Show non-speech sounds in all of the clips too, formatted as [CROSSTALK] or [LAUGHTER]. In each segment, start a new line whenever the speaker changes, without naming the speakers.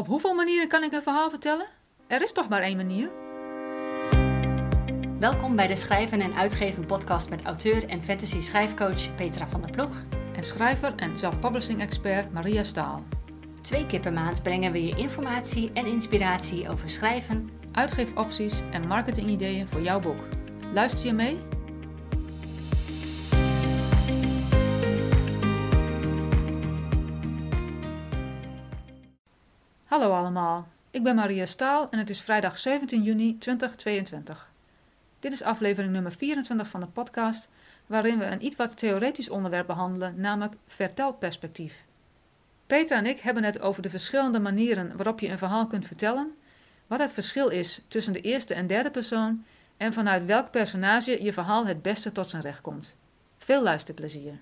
Op hoeveel manieren kan ik een verhaal vertellen? Er is toch maar één manier?
Welkom bij de Schrijven en Uitgeven podcast met auteur en fantasy schrijfcoach Petra van der Ploeg.
En schrijver en self-publishing expert Maria Staal.
Twee keer per maand brengen we je informatie en inspiratie over schrijven,
Uitgeefopties en marketingideeën voor jouw boek. Luister je mee? Hallo allemaal, ik ben Maria Staal en het is vrijdag 17 juni 2022. Dit is aflevering nummer 24 van de podcast, waarin we een iets wat theoretisch onderwerp behandelen, namelijk vertelperspectief. Peter en ik hebben het over de verschillende manieren waarop je een verhaal kunt vertellen, wat het verschil is tussen de eerste en derde persoon en vanuit welk personage je verhaal het beste tot zijn recht komt. Veel luisterplezier.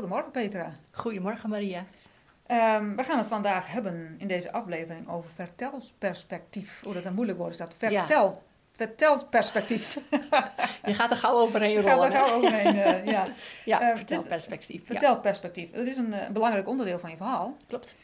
Goedemorgen Petra.
Goedemorgen Maria.
Ehm, we gaan het vandaag hebben in deze aflevering over vertelperspectief. Hoe dat een moeilijk woord is dat. Vertel. Vertelperspectief. [LAUGHS]
Je gaat er gauw overheen [LAUGHS]
rollen.
Gaat
er gauw overheen, uh, ja. [LAUGHS]
ja, uh, vertelperspectief.
Vertelperspectief. Dat is een uh, belangrijk onderdeel van je verhaal.
Klopt.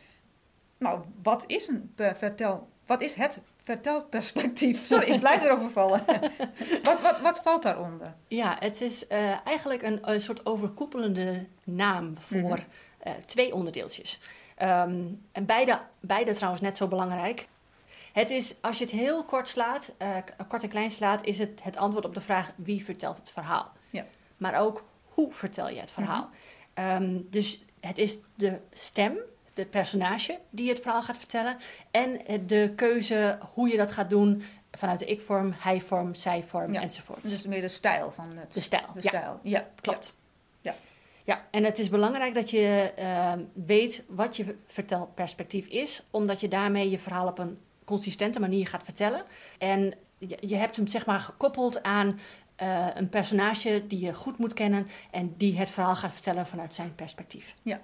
Nou, wat is, een vertel, wat is het vertelperspectief? Sorry, ik blijf erover vallen. [LAUGHS] wat, wat, wat valt daaronder?
Ja, het is eigenlijk een, een, soort overkoepelende naam voor mm -hmm. twee onderdeeltjes. Um, en beide, beide trouwens net zo belangrijk. Het is, als je het heel kort slaat, uh, kort en klein slaat, is het het antwoord op de vraag wie vertelt het verhaal.
Ja.
Maar ook hoe vertel je het verhaal. Mm -hmm. um, dus het is de stem, de personage die het verhaal gaat vertellen. En de keuze hoe je dat gaat doen vanuit de ik-vorm, hij-vorm, zij-vorm
ja.
enzovoort.
Dus meer de stijl van het.
De stijl.
De
ja.
stijl. Ja,
klopt.
Ja.
Ja, en het is belangrijk dat je uh, weet wat je vertelperspectief is, omdat je daarmee je verhaal op een consistente manier gaat vertellen. En je, je hebt hem zeg maar gekoppeld aan uh, een personage die je goed moet kennen en die het verhaal gaat vertellen vanuit zijn perspectief.
Ja,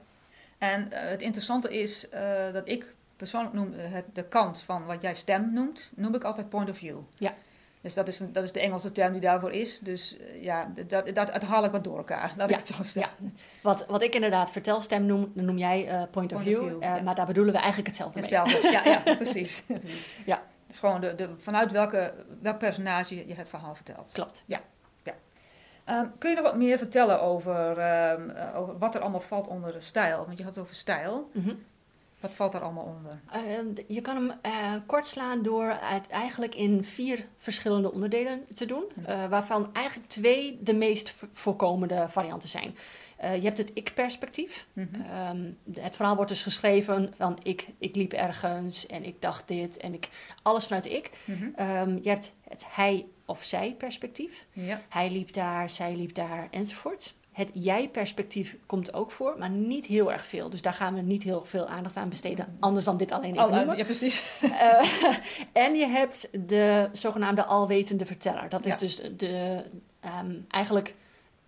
en uh, het interessante is uh, dat ik persoonlijk noem het, de kant van wat jij stem noemt, noem ik altijd point of view.
Ja.
Dus dat is, een, dat is de Engelse term die daarvoor is. Dus ja, dat, dat, dat, dat haal ik wat door elkaar, laat
ja.
ik het zo stellen.
Ja. Wat, wat ik inderdaad vertelstem noem, dan noem jij uh, point, of view.
Of view
uh,
ja.
Maar daar bedoelen we eigenlijk hetzelfde mee.
Hetzelfde, ja, ja [LAUGHS] precies.
ja.
Het is gewoon de, de, vanuit welke, welk personage je het verhaal vertelt.
Klopt.
Ja. Um, kun je nog wat meer vertellen over, um, uh, over wat er allemaal valt onder de stijl? Want je had het over stijl.
Mm.
Wat valt daar allemaal onder?
Uh, je kan hem uh, kort slaan door het eigenlijk in vier verschillende onderdelen te doen. Uh, waarvan eigenlijk twee de meest voorkomende varianten zijn. je hebt het ik-perspectief.
Mhm.
Mm -hmm. um, het verhaal wordt dus geschreven van ik, ik liep ergens en ik dacht dit en ik, alles vanuit ik.
Mm -hmm.
um, je hebt het hij- of zij-perspectief.
Ja.
Hij liep daar, zij liep daar enzovoort. Het jij-perspectief komt ook voor, maar niet heel erg veel. Dus daar gaan we niet heel veel aandacht aan besteden, anders dan dit alleen even noemen.
Ja, precies.
Uh, [LAUGHS] en je hebt de zogenaamde alwetende verteller. Dat is
Ja.
dus de, um, eigenlijk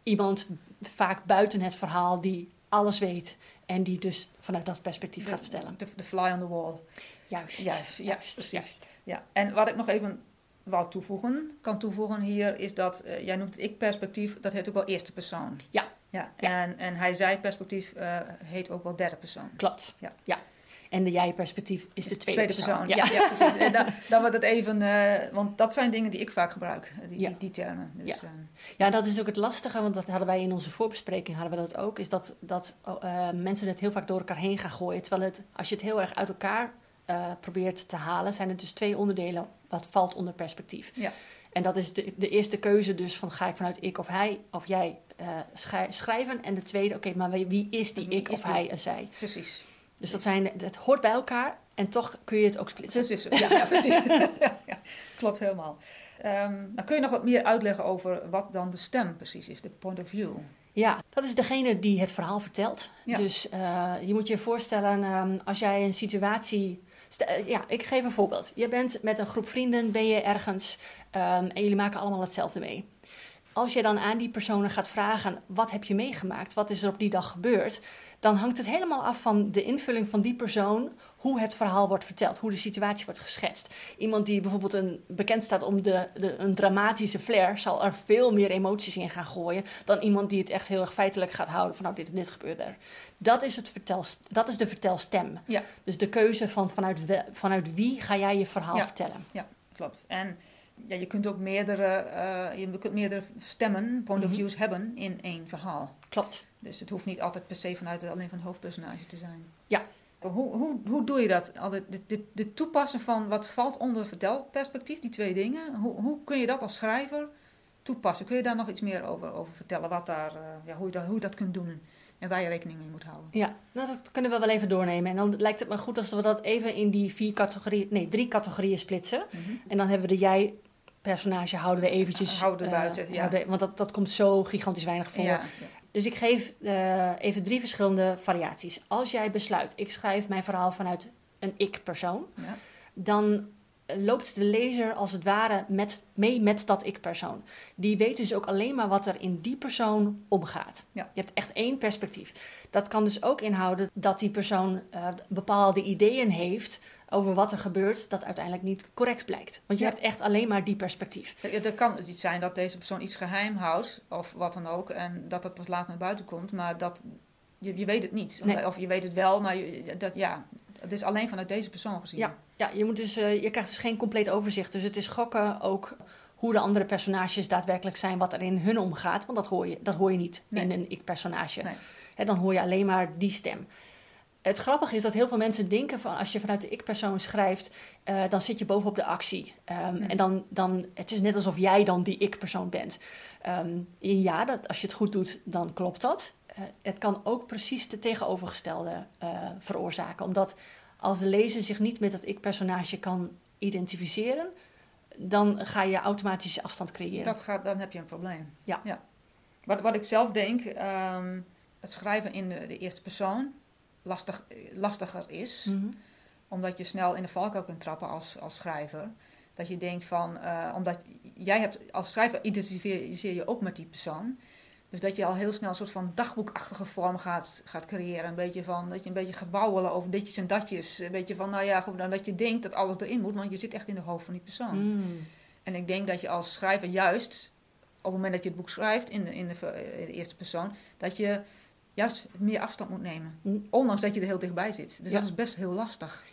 iemand vaak buiten het verhaal die alles weet. En die dus vanuit dat perspectief gaat vertellen.
De, de fly on the wall.
Juist.
Juist, ja,
Juist,
precies.
juist.
Ja. En wat ik nog even wou toevoegen, kan toevoegen hier, is dat, uh, jij noemt het ik-perspectief, dat heet ook wel eerste persoon.
Ja.
ja.
Ja.
En, en hij-zij-perspectief uh, heet ook wel derde persoon.
Klopt.
Ja.
ja. En de jij-perspectief is de tweede,
persoon.
Ja.
Ja, ja precies. En dan, dan wordt het even, uh, want dat zijn dingen die ik vaak gebruik, die, die, die termen. Dus,
Ja. Ja, dat is ook het lastige, want dat hadden wij in onze voorbespreking hadden we dat ook, is dat, dat uh, mensen het heel vaak door elkaar heen gaan gooien. Terwijl het, als je het heel erg uit elkaar probeert te halen, zijn het dus twee onderdelen wat valt onder perspectief.
Ja.
En dat is de, de eerste keuze dus van ga ik vanuit ik of hij of jij uh, schrijven. En de tweede, oké, okay, maar wie is die
Wie
ik
is
of
die?
hij en zij?
precies.
Dus dat, zijn, dat hoort bij elkaar en toch kun je het ook splitsen.
Precies, ja, ja precies. [LAUGHS] [LAUGHS] ja, klopt helemaal. Um, nou, kun je nog wat meer uitleggen over wat dan de stem precies is, de point of view?
Ja, dat is degene die het verhaal vertelt.
Ja.
Dus uh, je moet je voorstellen, um, als jij een situatie... Ja, ik geef een voorbeeld. Je bent met een groep vrienden, ben je ergens um, en jullie maken allemaal hetzelfde mee. als je dan aan die personen gaat vragen: wat heb je meegemaakt? Wat is er op die dag gebeurd? Dan hangt het helemaal af van de invulling van die persoon, hoe het verhaal wordt verteld, hoe de situatie wordt geschetst. Iemand die bijvoorbeeld een, bekend staat om de, de, een dramatische flair, zal er veel meer emoties in gaan gooien dan iemand die het echt heel erg feitelijk gaat houden van nou dit en dit gebeurt er. Dat is, het vertel, dat is de vertelstem.
Ja.
Dus de keuze van vanuit, we- vanuit wie ga jij je verhaal
Ja.
vertellen.
Ja, klopt. En ja, je kunt ook meerdere, eh, je kunt meerdere stemmen, point of
Mhm.
views hebben in één verhaal.
Klopt.
Dus het hoeft niet altijd per se vanuit alleen van het hoofdpersonage te zijn.
Ja.
Hoe, hoe, hoe doe je dat? Dit toepassen van wat valt onder vertelperspectief, die twee dingen. Hoe, hoe kun je dat als schrijver toepassen? Kun je daar nog iets meer over, over vertellen? Wat daar, eh, ja, hoe, je dat, hoe je dat kunt doen en waar je rekening mee moet houden?
Ja, nou dat kunnen we wel even doornemen. En dan lijkt het me goed als we dat even in die vier categorieën, nee, drie categorieën splitsen.
Mhm.
En dan hebben we de jij-personage, houden we eventjes...
Houden we
eh,
buiten, ja.
houden- want dat, dat komt zo gigantisch weinig voor.
Ja.
Dus ik geef eh, even drie verschillende variaties. Als jij besluit, ik schrijf mijn verhaal vanuit een ik-persoon,
ja.
dan loopt de lezer als het ware met, mee met dat ik-persoon. Die weet dus ook alleen maar wat er in die persoon omgaat.
Ja.
Je hebt echt één perspectief. Dat kan dus ook inhouden dat die persoon eh, bepaalde ideeën heeft over wat er gebeurt, dat uiteindelijk niet correct blijkt. Want je
Ja.
hebt echt alleen maar die perspectief.
Ja, Er kan dus iets zijn dat deze persoon iets geheim houdt, of wat dan ook, en dat dat pas later naar buiten komt, maar dat, je, je weet het niet.
Nee.
Of je weet het wel, maar je, dat, ja, het is alleen vanuit deze persoon gezien.
Ja. Ja, je, moet dus, eh, je krijgt dus geen compleet overzicht. Dus het is gokken ook hoe de andere personages daadwerkelijk zijn, wat er in hun omgaat. Want dat hoor je, dat hoor je niet
Nee.
in een ik-personage.
Nee.
Dan hoor je alleen maar die stem. Het grappige is dat heel veel mensen denken van als je vanuit de ik-persoon schrijft, eh, dan zit je bovenop de actie. Ehm. En dan, dan, het is net alsof jij dan die ik-persoon bent. Ehm, ja, dat, als je het goed doet, dan klopt dat. Eh, het kan ook precies de tegenovergestelde eh, veroorzaken. Omdat als de lezer zich niet met dat ik-personage kan identificeren, dan ga je automatisch afstand creëren.
Dat gaat, dan heb je een probleem.
Ja.
Wat, wat ik zelf denk, ehm, het schrijven in de, de eerste persoon lastig, lastiger is,
Mhm.
omdat je snel in de valkuil kunt trappen als, als schrijver. Dat je denkt van, eh, omdat jij hebt als schrijver identificeer je ook met die persoon. Dus dat je al heel snel een soort van dagboekachtige vorm gaat, gaat creëren. Een beetje van, dat je een beetje gaat wauwelen over ditjes en datjes. Een beetje van, nou ja, goed, dan dat je denkt dat alles erin moet, want je zit echt in de hoofd van die persoon.
Mm.
En ik denk dat je als schrijver juist, op het moment dat je het boek schrijft in de, in de, ver- in de eerste persoon, dat je juist meer afstand moet nemen.
Mm.
Ondanks dat je er heel dichtbij zit. Dus
Ja.
dat is best heel lastig.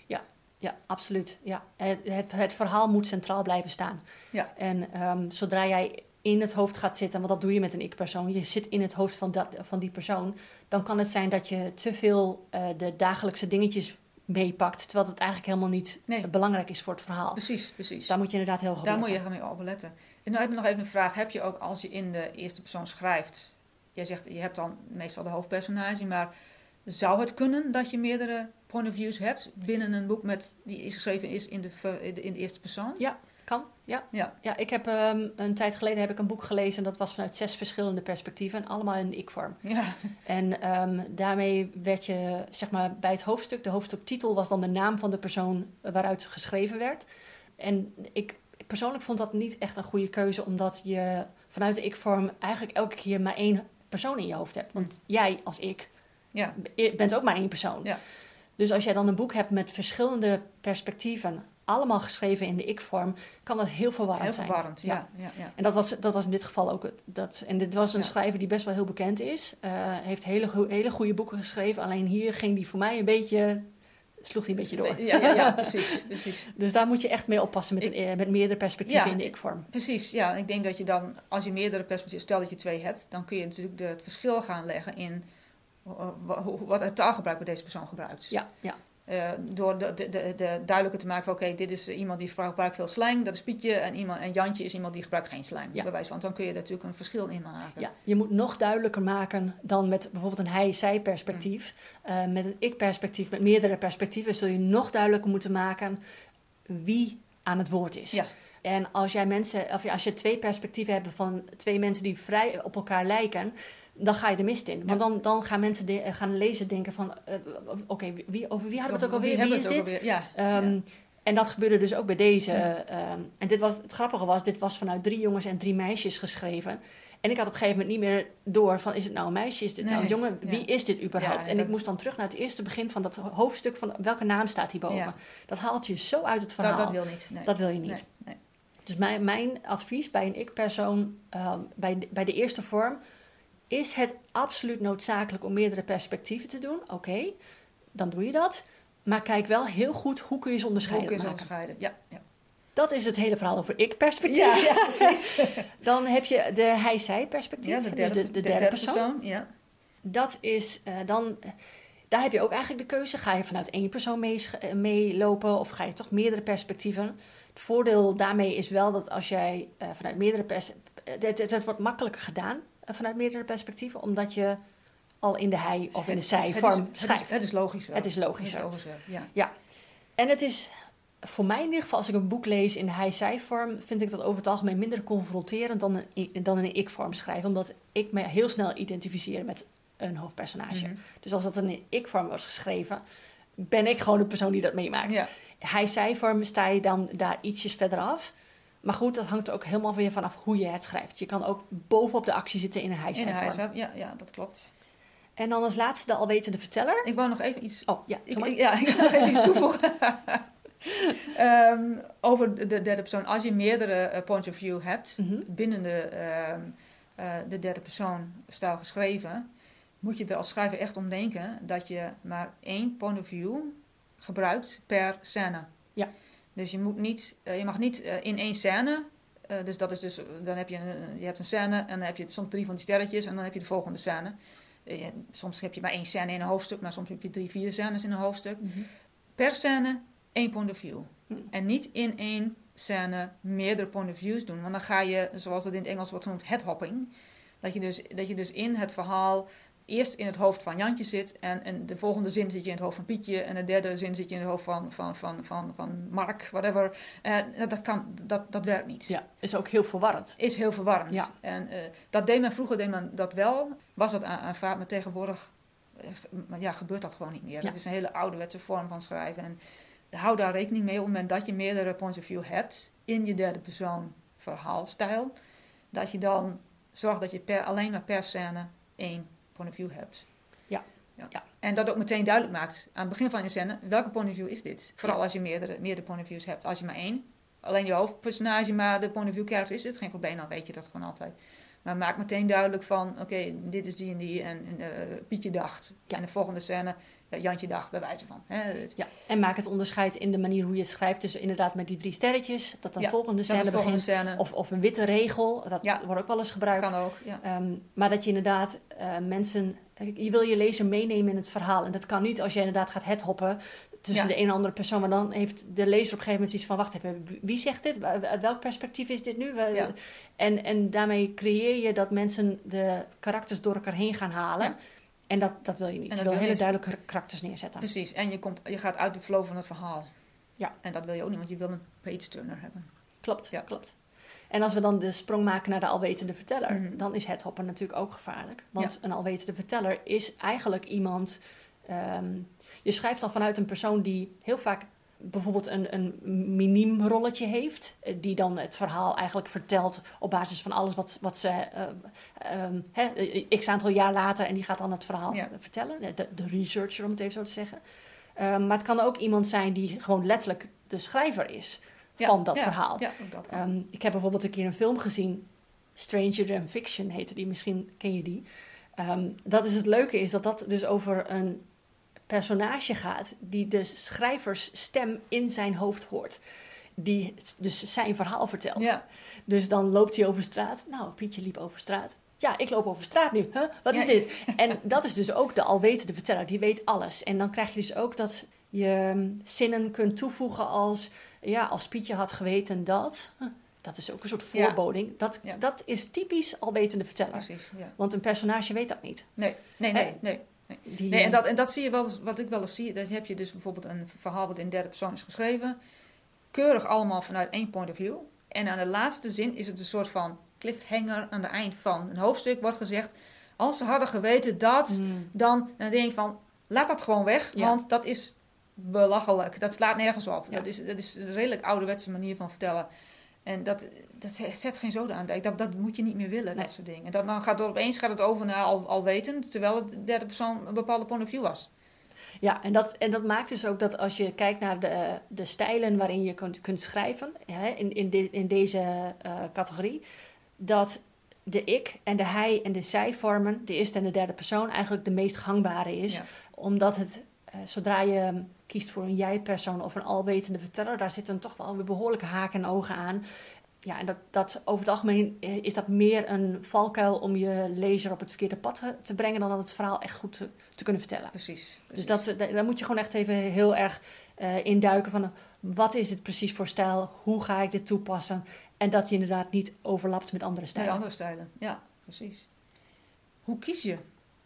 Ja, absoluut. Ja. Het, het, het verhaal moet centraal blijven staan.
Ja.
En ehm, zodra jij in het hoofd gaat zitten, want dat doe je met een ik-persoon, je zit in het hoofd van, dat, van die persoon, dan kan het zijn dat je te veel eh, de dagelijkse dingetjes meepakt, terwijl dat eigenlijk helemaal niet
Nee.
eh, belangrijk is voor het verhaal.
Precies, precies.
Daar moet je inderdaad heel goed
Daar
op
moet je
letten.
mee op letten. En nou heb ik nog even een vraag. Heb je ook als je in de eerste persoon schrijft, jij zegt je hebt dan meestal de hoofdpersonage, maar zou het kunnen dat je meerdere point of views hebt binnen een boek met, die is geschreven is in de, in de, eerste persoon?
Kan, ja.
Ja.
Ja, ik heb ehm, een tijd geleden heb ik een boek gelezen, dat was vanuit zes verschillende perspectieven, en allemaal in ik-vorm.
Ja,
En ehm, daarmee werd je, zeg maar, bij het hoofdstuk, de hoofdstuktitel was dan de naam van de persoon waaruit geschreven werd. En ik persoonlijk vond dat niet echt een goede keuze, omdat je vanuit de ik-vorm eigenlijk elke keer maar één persoon in je hoofd hebt. Want jij als ik
ja.
bent ook maar één persoon.
Ja.
Dus als jij dan een boek hebt met verschillende perspectieven, allemaal geschreven in de ik-vorm, kan dat heel verwarrend
heel
zijn.
verwarrend.
Ja.
Ja, ja, ja.
En dat was, dat was in dit geval ook. Dat, en dit was een schrijver die best wel heel bekend is. eh, heeft hele, hele goede boeken geschreven. Alleen hier ging die voor mij een beetje. sloeg die een beetje door.
Ja, ja, ja [LAUGHS] precies, precies.
Dus daar moet je echt mee oppassen met,
Ik-
een, eh, met meerdere perspectieven in de ik-vorm.
Precies, ja. Ik denk dat je dan, als je meerdere perspectieven, stel dat je twee hebt, dan kun je natuurlijk de, het verschil gaan leggen in eh, wat het taalgebruik wat deze persoon gebruikt.
Ja, ja.
Eh, door de, de, de, de duidelijker te maken van, oké, dit is iemand die gebruikt veel slang, dat is Pietje, en, iemand, en Jantje is iemand die gebruikt geen slang,
Ja.
bij wijze van. Want dan kun je natuurlijk een verschil in maken.
ja. Je moet nog duidelijker maken dan met bijvoorbeeld een hij-zij perspectief. Eh, met een ik-perspectief, met meerdere perspectieven, zul je nog duidelijker moeten maken wie aan het woord is.
Ja.
En als jij mensen, of als je twee perspectieven hebt van twee mensen die vrij op elkaar lijken, dan ga je de mist in. Want dan, dan gaan mensen de, eh, gaan lezen denken van, eh, oké, wie, over wie hadden we het ook alweer? Wie, is dit?
Ja.
Ehm,
ja.
En dat gebeurde dus ook bij deze. Ehm, en dit was, het grappige was, dit was vanuit drie jongens en drie meisjes geschreven. En ik had op een gegeven moment niet meer door van is het nou een meisje, is dit nou een jongen, wie is dit überhaupt? En
dat-
ik moest dan terug naar het eerste begin van dat hoofdstuk van welke naam staat hierboven. Dat haalt je zo uit het verhaal.
Dat, dat wil niet. Nee.
Dat wil je niet.
Nee.
Dus mijn, mijn advies bij een ik-persoon, ehm, bij, de, bij de eerste vorm, is het absoluut noodzakelijk om meerdere perspectieven te doen. Oké, dan doe je dat. Maar kijk wel heel goed hoe kun je ze
Hoe
onderscheiden
kun je ze onderscheiden? Ja, ja.
Dat is het hele verhaal over ik-perspectief.
Ja, ja, [LAUGHS] precies.
Dan heb je de hij-zij-perspectief.
Ja, de
dus
derde,
de, de derde, persoon.
Ja.
Dat is eh, dan... Daar heb je ook eigenlijk de keuze. Ga je vanuit één persoon eh, meelopen of ga je toch meerdere perspectieven? Het voordeel daarmee is wel dat als jij eh, vanuit meerdere perspectieven... Het, het, het wordt makkelijker gedaan eh, vanuit meerdere perspectieven, omdat je al in de hij of in de zij vorm schrijft.
het is logischer.
Het is
Het
logischer.
is logischer, ja.
En het is voor mij in ieder geval, als ik een boek lees in de hij-zij-vorm, vind ik dat over het algemeen minder confronterend dan een, i- dan in een ik-vorm schrijven. Omdat ik me heel snel identificeer met een hoofdpersonage.
Mhm.
Dus als dat in een ik-vorm wordt geschreven, ben ik gewoon de persoon die dat meemaakt.
Ja.
Hij-zij-vorm sta je dan daar ietsjes verder af. Maar goed, dat hangt er ook helemaal weer vanaf hoe je het schrijft. Je kan ook bovenop de actie zitten in een
In de
hij-zij-vorm.
huishouden, ja, ja, dat klopt.
En dan als laatste de alwetende verteller.
Ik wou nog even iets
Oh, ja,
Ik, ja, [LAUGHS] ik wil nog even iets toevoegen. [LAUGHS] Ehm, over de, de derde persoon. Als je meerdere eh, points of view hebt,
Mhm.
binnen de, ehm, eh, de derde persoon stijl geschreven, moet je er als schrijver echt om denken dat je maar één point of view gebruikt per scène.
Ja.
Dus je, moet niet, eh, je mag niet eh, in één scène, eh, dus dat is dus, dan heb je, een- je hebt een scène en dan heb je soms drie van die sterretjes en dan heb je de volgende scène. Je- soms heb je maar één scène in een hoofdstuk, maar soms heb je drie, vier scènes in een hoofdstuk
Mhm.
per scène één point of view.
Hm.
En niet in één scène meerdere point of views doen. Want dan ga je, zoals het in het Engels wordt genoemd, headhopping. Dat je dus, dat je dus in het verhaal eerst in het hoofd van Jantje zit. En in de volgende zin zit je in het hoofd van Pietje. En de derde zin zit je in het hoofd van, van, van, van, van Mark, whatever. Eh, dat, kan, dat, dat werkt niet.
Ja, is ook heel verwarrend.
Is heel verwarrend.
Ja.
En eh, dat deed men vroeger, deed men dat wel. Was dat aan- aanvaard, maar tegenwoordig eh, ja, gebeurt dat gewoon niet meer.
Ja.
Het is een hele ouderwetse vorm van schrijven. En hou daar rekening mee op het moment dat je meerdere points of view hebt in je derde persoon verhaalstijl. Dat je dan zorgt dat je per, alleen maar per scène één point of view hebt.
Ja.
ja.
Ja.
En dat ook meteen duidelijk maakt aan het begin van je scène, welke point of view is dit? Vooral
Ja.
als je meerdere, meerdere point of views hebt. Als je maar één, alleen je hoofdpersonage, maar de point of view character is, het geen probleem, dan weet je dat gewoon altijd. Maar maak meteen duidelijk van, oké, dit is die en die en, eh, Pietje dacht.
Ja.
En de volgende scène, Jantje dacht, bij wijze van. Hè,
Ja, en maak het onderscheid in de manier hoe je het schrijft. Dus inderdaad met die drie sterretjes. Dat dan
Ja,
volgende scène
de volgende
begint.
scène.
Of, of een witte regel. Dat
Ja.
wordt ook wel eens gebruikt.
kan ook, ja.
Ehm, maar dat je inderdaad eh, mensen... Je wil je lezer meenemen in het verhaal. En dat kan niet als je inderdaad gaat headhoppen tussen de een en andere persoon. Maar dan heeft de lezer op een gegeven moment zoiets van... Wacht even, wie zegt dit? Uit welk perspectief is dit nu? En, en daarmee creëer je dat mensen de karakters door elkaar heen gaan halen. En dat, dat wil je niet.
En
je
dat
wil hele duidelijke karakters neerzetten.
Precies, en je, komt, je gaat uit de flow van het verhaal.
Ja.
En dat wil je ook niet, want je wil een page turner hebben.
Klopt,
Ja.
klopt. En als we dan de sprong maken naar de alwetende verteller,
Mhm.
dan is het hoppen natuurlijk ook gevaarlijk. Want
Ja.
een alwetende verteller is eigenlijk iemand. ehm, je schrijft dan vanuit een persoon die heel vaak bijvoorbeeld een, een miniem rolletje heeft, eh, die dan het verhaal eigenlijk vertelt op basis van alles wat, wat ze. hè, eh, x aantal jaar later en die gaat dan het verhaal
Ja.
vertellen. De, de researcher, om het even zo te zeggen. Ehm, maar het kan ook iemand zijn die gewoon letterlijk de schrijver is
Ja,
van dat
ja,
verhaal.
Dat.
Ehm, ik heb bijvoorbeeld een keer een film gezien, Stranger Than Fiction heette die, misschien ken je die. Dat is het leuke, is dat dat dus over een personage gaat die de schrijversstem in zijn hoofd hoort. Die dus zijn verhaal vertelt.
ja.
Dus dan loopt hij over straat. Nou, Pietje liep over straat. Ja, ik loop over straat nu. Huh? Wat is
Ja.
dit? En dat is dus ook de alwetende verteller. Die weet alles. En dan krijg je dus ook dat je mm, zinnen kunt toevoegen als... Ja, als Pietje had geweten dat... Huh, Dat is ook een soort
Ja.
voorboding. Dat,
Ja.
dat is typisch alwetende verteller.
Precies, ja.
Want een personage weet dat niet.
Nee, nee, nee, nee.
Die,
Nee, en
eh,
dat, en dat zie je wel eens, wat ik wel eens zie. Dan heb je dus bijvoorbeeld een verhaal wat in derde persoon is geschreven. Keurig allemaal vanuit één point of view. En aan de laatste zin is het een soort van cliffhanger aan het eind van een hoofdstuk. Wordt gezegd, als ze hadden geweten dat,
mm,
dan, dan denk ik van, laat dat gewoon weg.
Ja.
Want dat is belachelijk. Dat slaat nergens op.
Ja.
Dat, is, dat is een redelijk ouderwetse manier van vertellen. En dat, dat zet geen zoden aan. Dat, dat moet je niet meer willen,
Nee.
dat soort dingen. Dat, dan gaat het opeens gaat het over naar al, alwetend, terwijl het de derde persoon een bepaalde point of view was.
Ja, en dat, en dat maakt dus ook dat als je kijkt naar de, de stijlen waarin je kunt, kunt schrijven, hè, in, in, de, in deze eh, categorie, dat de ik en de hij en de zij vormen, de eerste en de derde persoon, eigenlijk de meest gangbare is.
Ja.
Omdat het, eh, zodra je kiest voor een jij-persoon of een alwetende verteller, daar zitten toch wel weer behoorlijke haken en ogen aan. Ja, en dat, dat over het algemeen eh, is dat meer een valkuil om je lezer op het verkeerde pad te, brengen dan dat het verhaal echt goed te, te kunnen vertellen.
Precies.
Dus dat, eh, daar moet je gewoon echt even heel erg eh induiken van wat is het precies voor stijl, hoe ga ik dit toepassen en dat je inderdaad niet overlapt met andere stijlen.
andere stijlen, ja, precies. Hoe kies je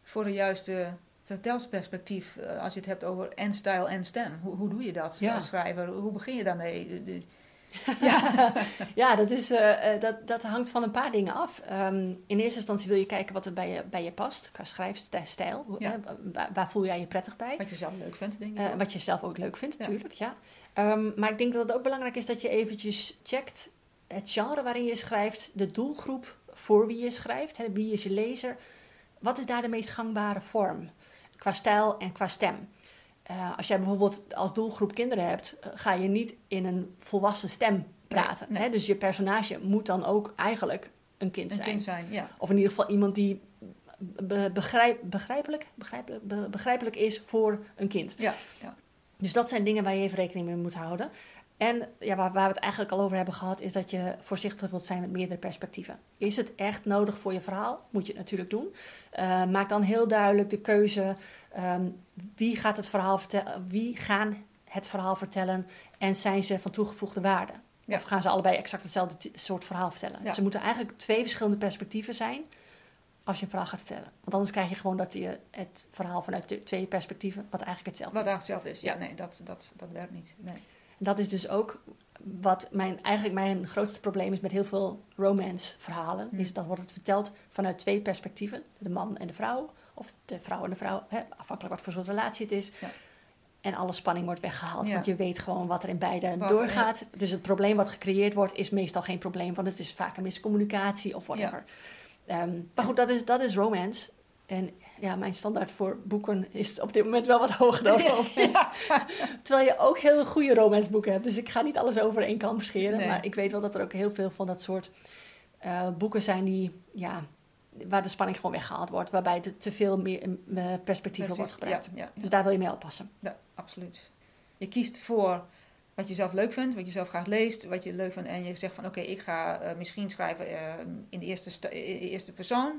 voor de juiste vertelsperspectief eh, als je het hebt over en stijl en stem? Hoe, hoe doe je dat
Ja.
als schrijver? Hoe begin je daarmee? [LAUGHS]
Ja, ja dat, is, eh, eh, dat, dat hangt van een paar dingen af. Ehm, in eerste instantie wil je kijken wat er bij je, bij je past, qua schrijfstijl.
Ja.
hè, waar, waar voel jij je prettig bij?
Wat je zelf leuk vindt, denk ik.
Wat je zelf ook leuk vindt, natuurlijk. Ja. Ehm, maar ik denk dat het ook belangrijk is dat je eventjes checkt het genre waarin je schrijft, de doelgroep voor wie je schrijft, hè, wie is je lezer. Wat is daar de meest gangbare vorm? Qua stijl en qua stem. Eh, als jij bijvoorbeeld als doelgroep kinderen hebt, eh, ga je niet in een volwassen stem praten.
Nee, nee.
Hè? Dus je personage moet dan ook eigenlijk een kind
een
zijn.
kind zijn, ja.
Of in ieder geval iemand die be- begrijp, begrijpelijk, begrijpelijk, be- begrijpelijk is voor een kind.
Ja, ja.
Dus dat zijn dingen waar je even rekening mee moet houden. En ja, waar, waar we het eigenlijk al over hebben gehad, is dat je voorzichtig wilt zijn met meerdere perspectieven. Is het echt nodig voor je verhaal? Moet je het natuurlijk doen. Eh, maak dan heel duidelijk de keuze: ehm, wie gaat het verhaal vertellen? Wie gaan het verhaal vertellen? En zijn ze van toegevoegde waarde?
Ja.
Of gaan ze allebei exact hetzelfde soort verhaal vertellen?
Ja.
Ze moeten eigenlijk twee verschillende perspectieven zijn als je een verhaal gaat vertellen. Want anders krijg je gewoon dat je het verhaal vanuit de twee perspectieven, wat eigenlijk hetzelfde
Wat
is.
eigenlijk hetzelfde is. Ja,
Ja.
nee, dat, dat, dat werkt niet. Nee.
Dat is dus ook wat mijn, eigenlijk mijn grootste probleem is met heel veel romance verhalen.
Hmm.
Is dan wordt het verteld vanuit twee perspectieven. De man en de vrouw. Of de vrouw en de vrouw. Hè, afhankelijk wat voor soort relatie het is.
Ja.
En alle spanning wordt weggehaald.
Ja.
Want je weet gewoon wat er in beide
Wat-
doorgaat. Dus het probleem wat gecreëerd wordt is meestal geen probleem. Want het is vaak een miscommunicatie of whatever. Ehm, maar goed, dat is, dat is romance. En ja, mijn standaard voor boeken is op dit moment wel wat hoger dan. [LAUGHS] Terwijl je ook heel goede romanceboeken hebt. Dus ik ga niet alles over één kam scheren.
Nee.
Maar ik weet wel dat er ook heel veel van dat soort eh, boeken zijn die, ja, waar de spanning gewoon weggehaald wordt. Waarbij er te veel meer perspectieven wordt gebruikt.
Ja.
Dus daar wil je mee oppassen.
Ja, absoluut. Je kiest voor wat je zelf leuk vindt, wat je zelf graag leest, wat je leuk vindt. En je zegt van oké, ik ga eh, misschien schrijven eh, in de eerste, sta- in de eerste persoon.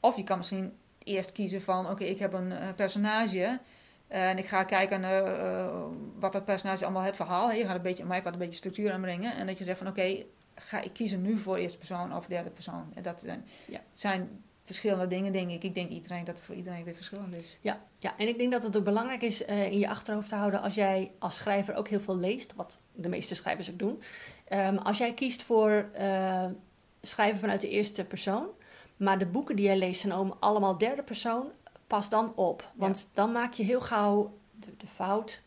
Of je kan misschien eerst kiezen van oké, ik heb een eh, personage. eh, en ik ga kijken eh, wat dat personage allemaal het verhaal. Je gaat een beetje, mij wat een beetje structuur aanbrengen. En dat je zegt van oké, ga ik kiezen nu voor eerste persoon of derde persoon. En dat zijn,
Ja.
zijn verschillende dingen, denk ik. Ik denk iedereen, dat voor iedereen weer verschillend is.
Ja, ja, en ik denk dat het ook belangrijk is in je achterhoofd te houden als jij als schrijver ook heel veel leest, wat de meeste schrijvers ook doen. Ehm, als jij kiest voor schrijven vanuit de eerste persoon, maar de boeken die jij leest zijn allemaal derde persoon, pas dan op. Want dan maak je heel gauw de, de fout.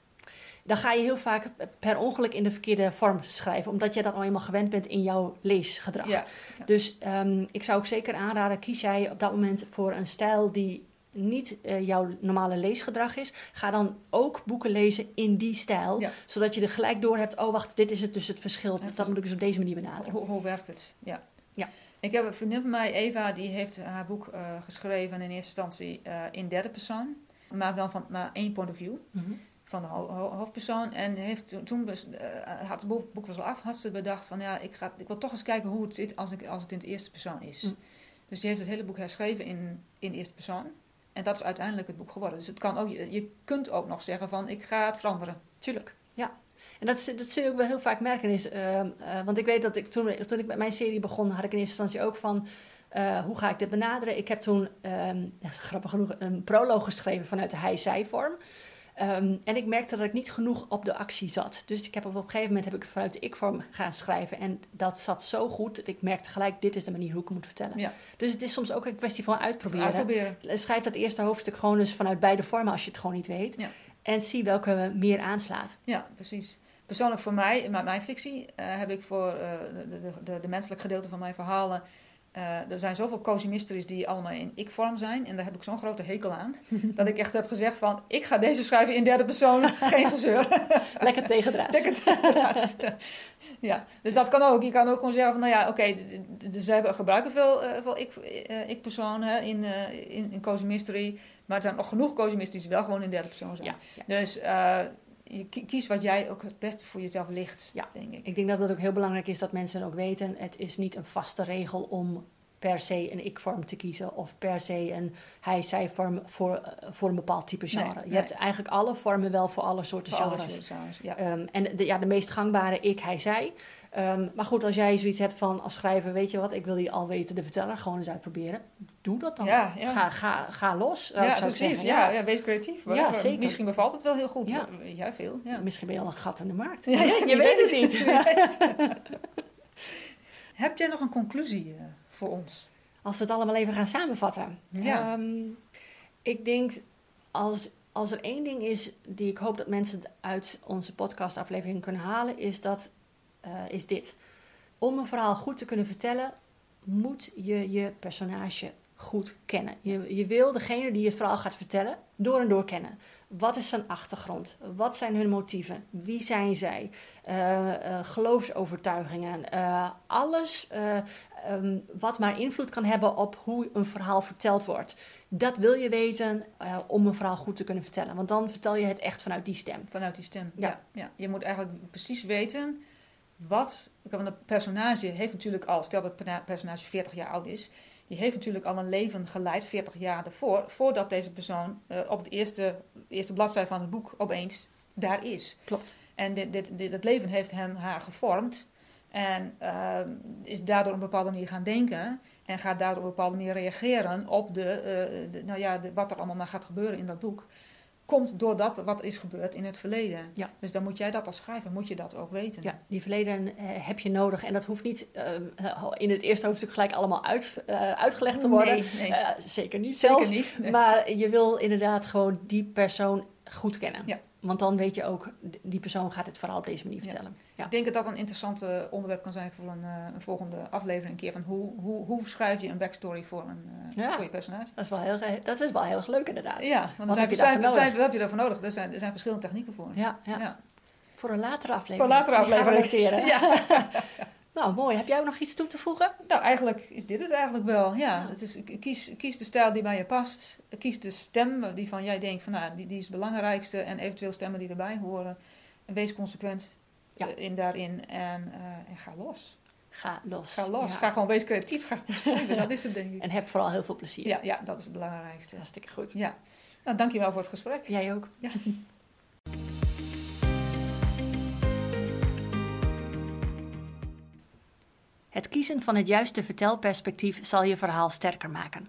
Dan ga je heel vaak per ongeluk in de verkeerde vorm schrijven, omdat je dat al eenmaal gewend bent in jouw leesgedrag.
Ja,
Dus ehm, ik zou ook zeker aanraden, kies jij op dat moment voor een stijl die niet eh, jouw normale leesgedrag is. Ga dan ook boeken lezen in die stijl.
Ja.
Zodat je er gelijk door hebt, oh wacht, dit is het dus het verschil. Dat moet ik dus op deze manier benaderen.
Hoe, hoe werkt het? Ja.
Ja.
Ik heb een vriendin van mij, Eva, die heeft haar boek eh, geschreven in eerste instantie eh, in derde persoon. Maar dan van maar één point of view
Mhm.
van de ho- ho- hoofdpersoon. En heeft toen, toen bes- eh, had het boek, boek was al af, had ze bedacht van ja, ik, ga, ik wil toch eens kijken hoe het zit als, ik, als het in de eerste persoon is.
Mm.
Dus die heeft het hele boek herschreven in, in de eerste persoon. En dat is uiteindelijk het boek geworden. Dus het kan ook, je, je kunt ook nog zeggen van ik ga het veranderen.
Tuurlijk, ja. En dat, dat zul je ook wel heel vaak merken. Is, ehm, eh, want ik weet dat ik toen, toen ik met mijn serie begon, had ik in eerste instantie ook van... eh, hoe ga ik dit benaderen? Ik heb toen, ehm, grappig genoeg, een proloog geschreven vanuit de hij-zij-vorm. Ehm, en ik merkte dat ik niet genoeg op de actie zat. Dus ik heb op een gegeven moment heb ik vanuit de ik-vorm gaan schrijven. En dat zat zo goed. dat Ik merkte gelijk, dit is de manier hoe ik het moet vertellen.
Ja.
Dus het is soms ook een kwestie van uitproberen.
Uitproberen.
Schrijf dat eerste hoofdstuk gewoon eens vanuit beide vormen als je het gewoon niet weet.
Ja.
En zie welke meer aanslaat.
Ja, precies. Persoonlijk voor mij, met mijn fictie, uh, heb ik voor uh, de, de, de, menselijk gedeelte van mijn verhalen uh, er zijn zoveel cozy mysteries die allemaal in ik-vorm zijn. En daar heb ik zo'n grote hekel aan. [LAUGHS] dat ik echt heb gezegd van, ik ga deze schrijven in derde persoon. Geen gezeur. [LAUGHS]
Lekker tegendraad.
Lekker tegendraad. [LAUGHS] ja, dus dat kan ook. Je kan ook gewoon zeggen van, nou ja, oké, okay, ze hebben, gebruiken veel, uh, veel ik-personen in, in, in cozy mystery. Maar er zijn nog genoeg cozy mysteries die wel gewoon in derde persoon zijn.
Ja, ja.
Dus je kies wat jij ook het beste voor jezelf ligt,
ja.
denk ik.
Ik denk dat het ook heel belangrijk is dat mensen ook weten... het is niet een vaste regel om per se een ik-vorm te kiezen... of per se een hij-zij-vorm voor, voor een bepaald type genre.
Nee,
je
nee.
hebt eigenlijk alle vormen wel voor alle soorten
Voor alle
genres.
soorten genres, ja.
Ehm, en de, ja, de meest gangbare ik, hij, zij. Ehm, maar goed, als jij zoiets hebt van als schrijver, weet je wat, ik wil die alwetende verteller gewoon eens uitproberen. Doe dat dan.
Ja, ja.
Ga, ga, ga los.
ja, precies. Ja, ja, wees creatief.
Ja, zeker.
Misschien bevalt het wel heel goed.
Ja.
Weet jij veel. Ja.
Misschien ben je al een gat in de markt. [LAUGHS]
Ja,
je, weet het niet. [LAUGHS]
Heb jij nog een conclusie eh, voor ons?
Als we het allemaal even gaan samenvatten.
Ja.
Ehm, ik denk, als, als er één ding is die ik hoop dat mensen uit onze podcastaflevering kunnen halen, is, dat, eh, is dit. Om een verhaal goed te kunnen vertellen, moet je je personage goed kennen. Je, je wil degene die je verhaal gaat vertellen, door en door kennen. Wat is zijn achtergrond? Wat zijn hun motieven? Wie zijn zij? Eh, eh, geloofsovertuigingen. eh, alles eh, ehm, wat maar invloed kan hebben op hoe een verhaal verteld wordt. Dat wil je weten om een verhaal goed te kunnen vertellen. Want dan vertel je het echt vanuit die stem.
Vanuit die stem.
Ja.
Ja. Ja, Je moet eigenlijk precies weten wat... Want een personage heeft natuurlijk al... Stel dat het personage 40 jaar oud is. Die heeft natuurlijk al een leven geleid, 40 jaar ervoor. Voordat deze persoon eh, op het eerste, eerste bladzijde van het boek opeens daar is.
Klopt.
En dit, dit, dit, het leven heeft hem, haar gevormd. En eh, is daardoor op een bepaalde manier gaan denken. En gaat daardoor op een bepaalde manier reageren op de, eh, de- nou ja, de, wat er allemaal maar gaat gebeuren in dat boek. Komt door dat wat is gebeurd in het verleden.
Ja.
Dus dan moet jij dat als schrijver, moet je dat ook weten.
Ja, die verleden eh, heb je nodig. En dat hoeft niet eh, in het eerste hoofdstuk gelijk allemaal uit, eh, uitgelegd te worden.
Nee, nee.
Eh, zeker niet
zeker niet. Nee.
Maar je wil inderdaad gewoon die persoon goed kennen.
Ja.
Want dan weet je ook, die persoon gaat het verhaal op deze manier vertellen. Ja.
Ik denk dat dat een interessant onderwerp kan zijn voor een, eh, een volgende aflevering. Een keer van hoe, hoe, hoe schrijf je een backstory voor, een, eh,
Ja.
voor je personage.
Dat, is wel heel, dat is wel heel erg leuk inderdaad.
Ja, want er zijn,
heb je
zijn,
nodig?
wat heb je daarvoor nodig? Er zijn, er zijn verschillende technieken voor.
Ja, ja. Voor een latere aflevering.
Voor een latere aflevering. [LAUGHS] Ja. [LAUGHS]
Nou, mooi. Heb jij ook nog iets toe te voegen?
Nou, eigenlijk is dit het eigenlijk wel. Ja. Het is, kies, kies de stijl die bij je past. Kies de stem die van jij denkt van nou, die, die is het belangrijkste. En eventueel stemmen die erbij horen. En wees consequent
Ja.
eh, in daarin. En, eh, en ga los.
Ga los.
Ga los.
Ja.
Ga gewoon wees creatief. Ga [LAUGHS] dat is het denk ik.
En heb vooral heel veel plezier.
Ja, ja, dat is het belangrijkste.
Hartstikke goed.
Ja. Nou, dankjewel voor het gesprek.
Jij ook.
Ja.
Het kiezen van het juiste vertelperspectief zal je verhaal sterker maken.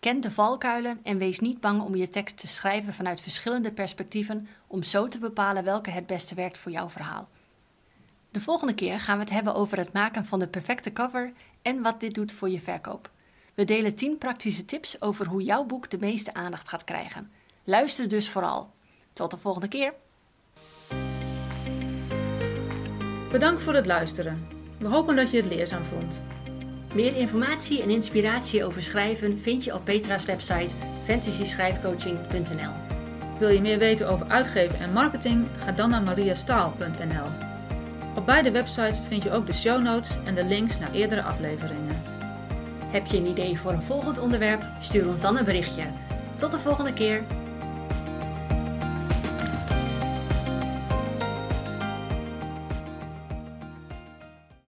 Ken de valkuilen en wees niet bang om je tekst te schrijven vanuit verschillende perspectieven om zo te bepalen welke het beste werkt voor jouw verhaal. De volgende keer gaan we het hebben over het maken van de perfecte cover en wat dit doet voor je verkoop. We delen 10 praktische tips over hoe jouw boek de meeste aandacht gaat krijgen. Luister dus vooral. Tot de volgende keer.
Bedankt voor het luisteren. We hopen dat je het leerzaam vond.
Meer informatie en inspiratie over schrijven vind je op Petra's website fantasyschrijfcoaching.nl.
Wil je meer weten over uitgeven en marketing? Ga dan naar mariastaal.nl. Op beide websites vind je ook de show notes en de links naar eerdere afleveringen.
Heb je een idee voor een volgend onderwerp? Stuur ons dan een berichtje. Tot de volgende keer.